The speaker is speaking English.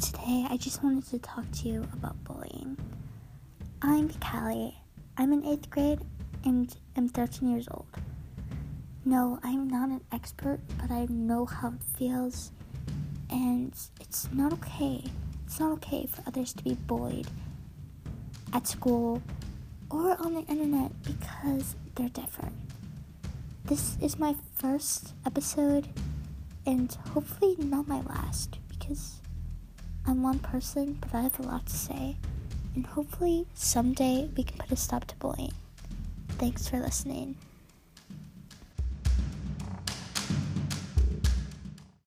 Today, I just wanted to talk to you about bullying. I'm Callie. I'm in eighth grade and am 13 years old. No, I'm not an expert, but I know how it feels, and it's not okay. It's not okay for others to be bullied at school or on the internet because they're different. This is my first episode, and hopefully not my last because One person, but I have a lot to say, and hopefully someday we can put a stop to bullying. Thanks for listening.